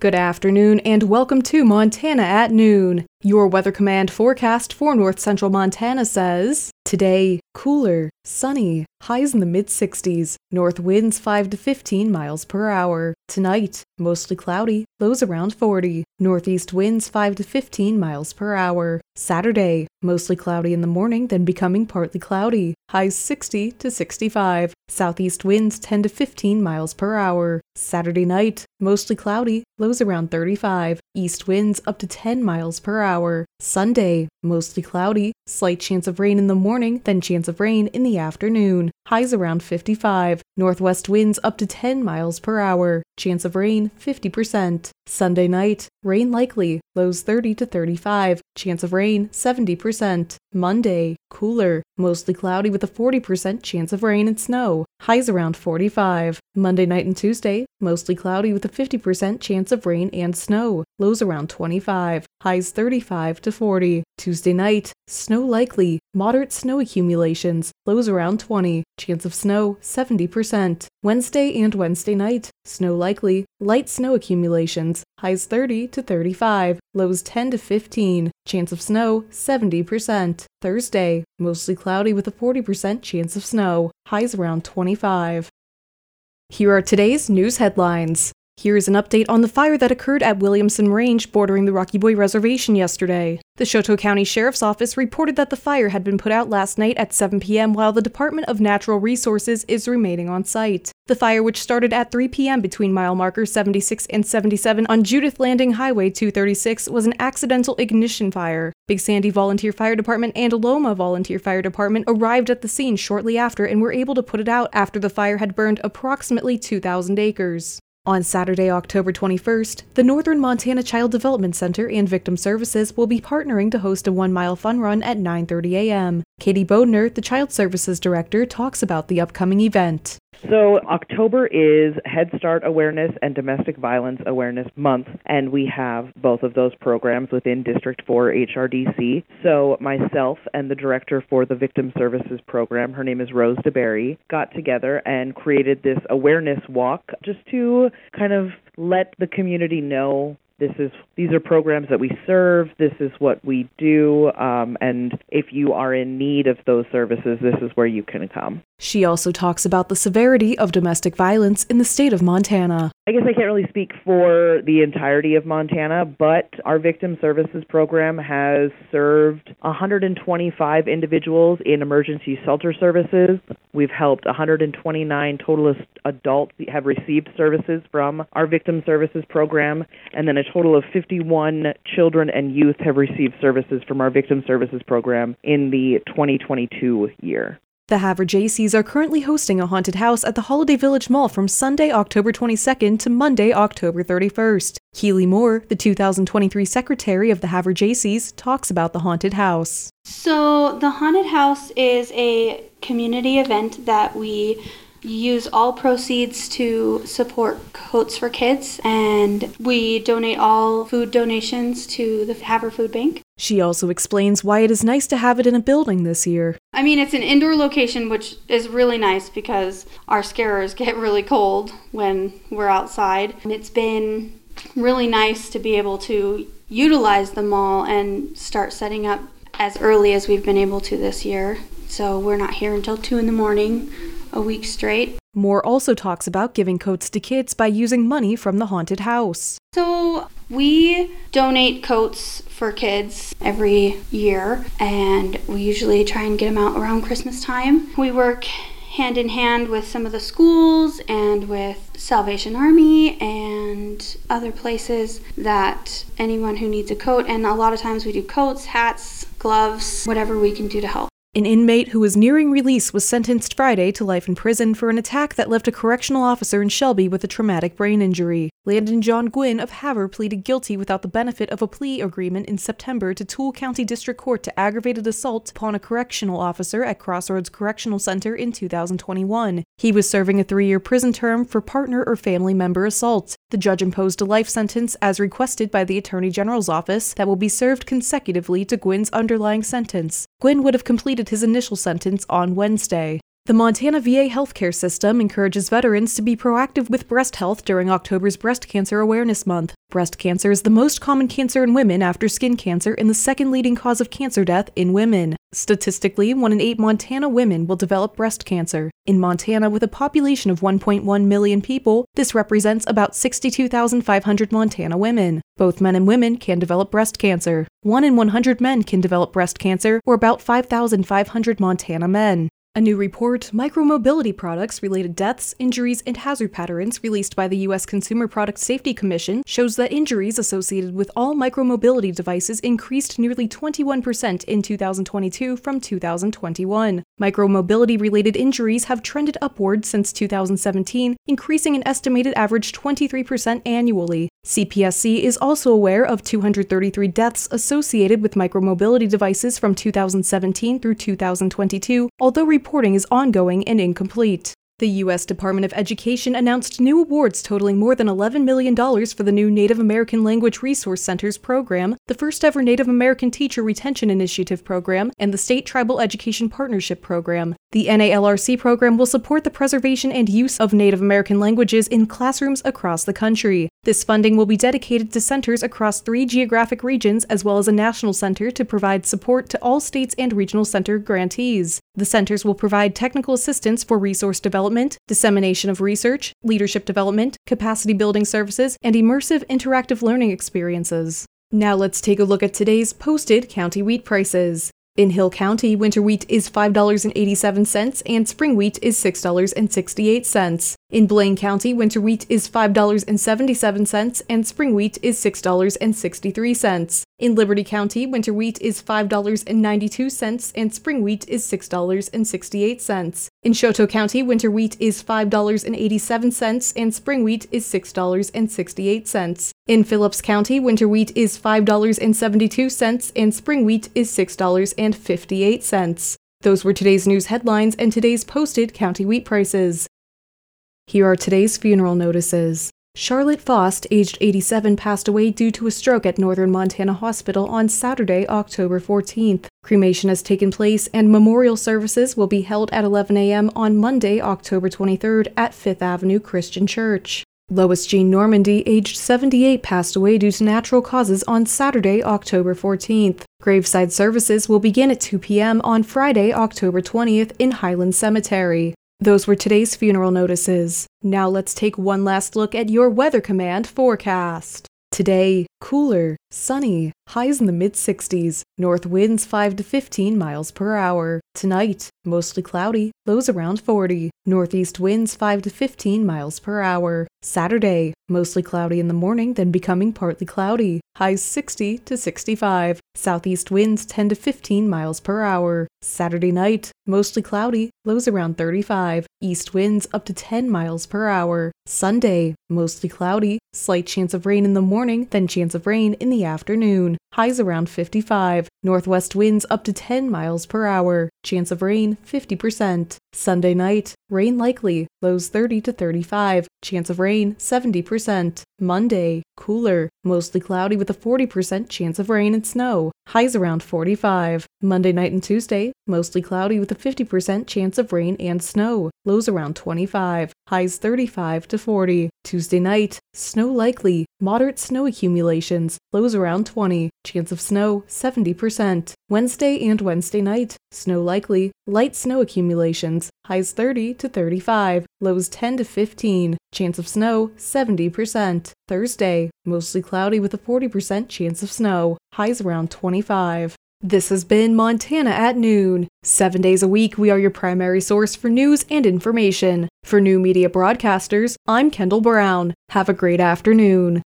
Good afternoon and welcome to Montana at Noon. Your Weather Command forecast for north central Montana says Today, cooler, sunny, highs in the mid 60s, north winds 5 to 15 miles per hour. Tonight, mostly cloudy, lows around 40, northeast winds 5 to 15 miles per hour. Saturday, mostly cloudy in the morning, then becoming partly cloudy, highs 60 to 65, southeast winds 10 to 15 miles per hour. Saturday night, mostly cloudy, lows around 35, east winds up to 10 miles per hour. Sunday, mostly cloudy, slight chance of rain in the morning, then chance of rain in the afternoon. Highs around 55, northwest winds up to 10 miles per hour, chance of rain 50%. Sunday night, rain likely, lows 30 to 35, chance of rain 70%. Monday, cooler, mostly cloudy with a 40% chance of rain and snow, highs around 45. Monday night and Tuesday, mostly cloudy with a 50% chance of rain and snow, lows around 25, highs 35 to 40. Tuesday night, snow likely, moderate snow accumulations, lows around 20, chance of snow 70%. Wednesday and Wednesday night, snow likely, light snow accumulations, highs 30 to 35, lows 10 to 15, chance of snow 70%. Thursday, mostly cloudy with a 40% chance of snow, highs around 25. Here are today's news headlines. Here is an update on the fire that occurred at Williamson Range bordering the Rocky Boy Reservation yesterday. The Chouteau County Sheriff's Office reported that the fire had been put out last night at 7 p.m. while the Department of Natural Resources is remaining on site. The fire, which started at 3 p.m. between mile markers 76 and 77 on Judith Landing Highway 236, was an accidental ignition fire. Big Sandy Volunteer Fire Department and Loma Volunteer Fire Department arrived at the scene shortly after and were able to put it out after the fire had burned approximately 2,000 acres. On Saturday, October 21st, the Northern Montana Child Development Center and Victim Services will be partnering to host a one-mile fun run at 9:30 a.m. Katie Bodner, the Child Services Director, talks about the upcoming event. So, October is Head Start Awareness and Domestic Violence Awareness Month, and we have both of those programs within District 4 HRDC. So, myself and the director for the Victim Services Program, her name is Rose DeBerry, got together and created this awareness walk just to kind of let the community know this is these are programs that we serve. This is what we do. Um, and if you are in need of those services this is where you can come. She also talks about the severity of domestic violence in the state of montana. I guess i can't really speak for the entirety of montana but our victim services program has served 125 individuals in emergency shelter services we've helped 129 total adults have received services from our victim services program and then a total of 51 children and youth have received services from our victim services program in the 2022 year. The Havre JCs are currently hosting a haunted house at the Holiday Village Mall from Sunday, October 22nd to Monday, October 31st. Keely Moore, the 2023 secretary of the Havre JCs, talks about the haunted house. So, the haunted house is a community event that we use all proceeds to support Coats for Kids, and we donate all food donations to the Havre Food Bank. She also explains why it is nice to have it in a building this year. I mean, it's an indoor location, which is really nice because our scarers get really cold when we're outside. And it's been really nice to be able to utilize the mall and start setting up as early as we've been able to this year. So we're not here until 2 in the morning a week straight. Moore also talks about giving coats to kids by using money from the haunted house. So, we donate coats for kids every year, and we usually try and get them out around Christmas time. We work hand in hand with some of the schools and with Salvation Army and other places that anyone who needs a coat, and a lot of times we do coats, hats, gloves, whatever we can do to help. An inmate who was nearing release was sentenced Friday to life in prison for an attack that left a correctional officer in Shelby with a traumatic brain injury. Landon John Gwynn of Havre pleaded guilty without the benefit of a plea agreement in September to Toole County District Court to aggravated assault upon a correctional officer at Crossroads Correctional Center in 2021. He was serving a three year prison term for partner or family member assault. The judge imposed a life sentence as requested by the Attorney General's office that will be served consecutively to Gwynn's underlying sentence. Gwynn would have completed his initial sentence on Wednesday. The Montana VA healthcare system encourages veterans to be proactive with breast health during October's Breast Cancer Awareness Month. Breast cancer is the most common cancer in women after skin cancer and the second leading cause of cancer death in women. Statistically, 1 in 8 Montana women will develop breast cancer. In Montana, with a population of 1.1 million people, this represents about 62,500 Montana women. Both men and women can develop breast cancer. 1 in 100 men can develop breast cancer, or about 5,500 Montana men. A new report, Micromobility Products Related Deaths, Injuries, and Hazard Patterns, released by the U.S. Consumer Product Safety Commission, shows that injuries associated with all micromobility devices increased nearly 21% in 2022 from 2021. Micromobility related injuries have trended upward since 2017, increasing an estimated average 23% annually. CPSC is also aware of 233 deaths associated with micromobility devices from 2017 through 2022, although reporting is ongoing and incomplete. The U.S. Department of Education announced new awards totaling more than $11 million for the new Native American Language Resource Centers program, the first ever Native American Teacher Retention Initiative program, and the State Tribal Education Partnership program. The NALRC program will support the preservation and use of Native American languages in classrooms across the country. This funding will be dedicated to centers across three geographic regions as well as a national center to provide support to all states and regional center grantees. The centers will provide technical assistance for resource development, dissemination of research, leadership development, capacity building services, and immersive interactive learning experiences. Now let's take a look at today's posted county wheat prices. In Hill County, winter wheat is $5.87 and spring wheat is $6.68. In Blaine County, winter wheat is $5.77 and spring wheat is $6.63. In Liberty County, winter wheat is $5.92 and spring wheat is $6.68. In Chouteau County, winter wheat is $5.87 and spring wheat is $6.68. In Phillips County, winter wheat is $5.72 and spring wheat is $6.58. Those were today's news headlines and today's posted county wheat prices. Here are today's funeral notices. Charlotte Faust, aged 87, passed away due to a stroke at Northern Montana Hospital on Saturday, October 14th. Cremation has taken place and memorial services will be held at 11 a.m. on Monday, October 23rd at Fifth Avenue Christian Church. Lois Jean Normandy, aged 78, passed away due to natural causes on Saturday, October 14th. Graveside services will begin at 2 p.m. on Friday, October 20th in Highland Cemetery. Those were today's funeral notices. Now let's take one last look at your Weather Command forecast. Today, cooler, sunny, highs in the mid 60s, north winds 5 to 15 miles per hour. Tonight, mostly cloudy, lows around 40, northeast winds 5 to 15 miles per hour. Saturday, mostly cloudy in the morning, then becoming partly cloudy, highs 60 to 65, southeast winds 10 to 15 miles per hour. Saturday night, mostly cloudy, lows around 35, east winds up to 10 miles per hour. Sunday, mostly cloudy, slight chance of rain in the morning, then chance of rain in the afternoon. Highs around 55, northwest winds up to 10 miles per hour, chance of rain 50%. Sunday night, rain likely, lows 30 to 35, chance of rain 70%. Monday, cooler, mostly cloudy with a 40% chance of rain and snow, highs around 45. Monday night and Tuesday, mostly cloudy with a 50% chance of rain and snow, lows around 25, highs 35 to 40. Tuesday night, snow likely, moderate snow accumulations, lows around 20, chance of snow 70%. Wednesday and Wednesday night, snow likely, light snow accumulations, highs 30 to 35, lows 10 to 15, chance of snow 70%. Thursday, mostly cloudy with a 40% chance of snow, highs around 25. This has been Montana at Noon. Seven days a week, we are your primary source for news and information. For new media broadcasters, I'm Kendall Brown. Have a great afternoon.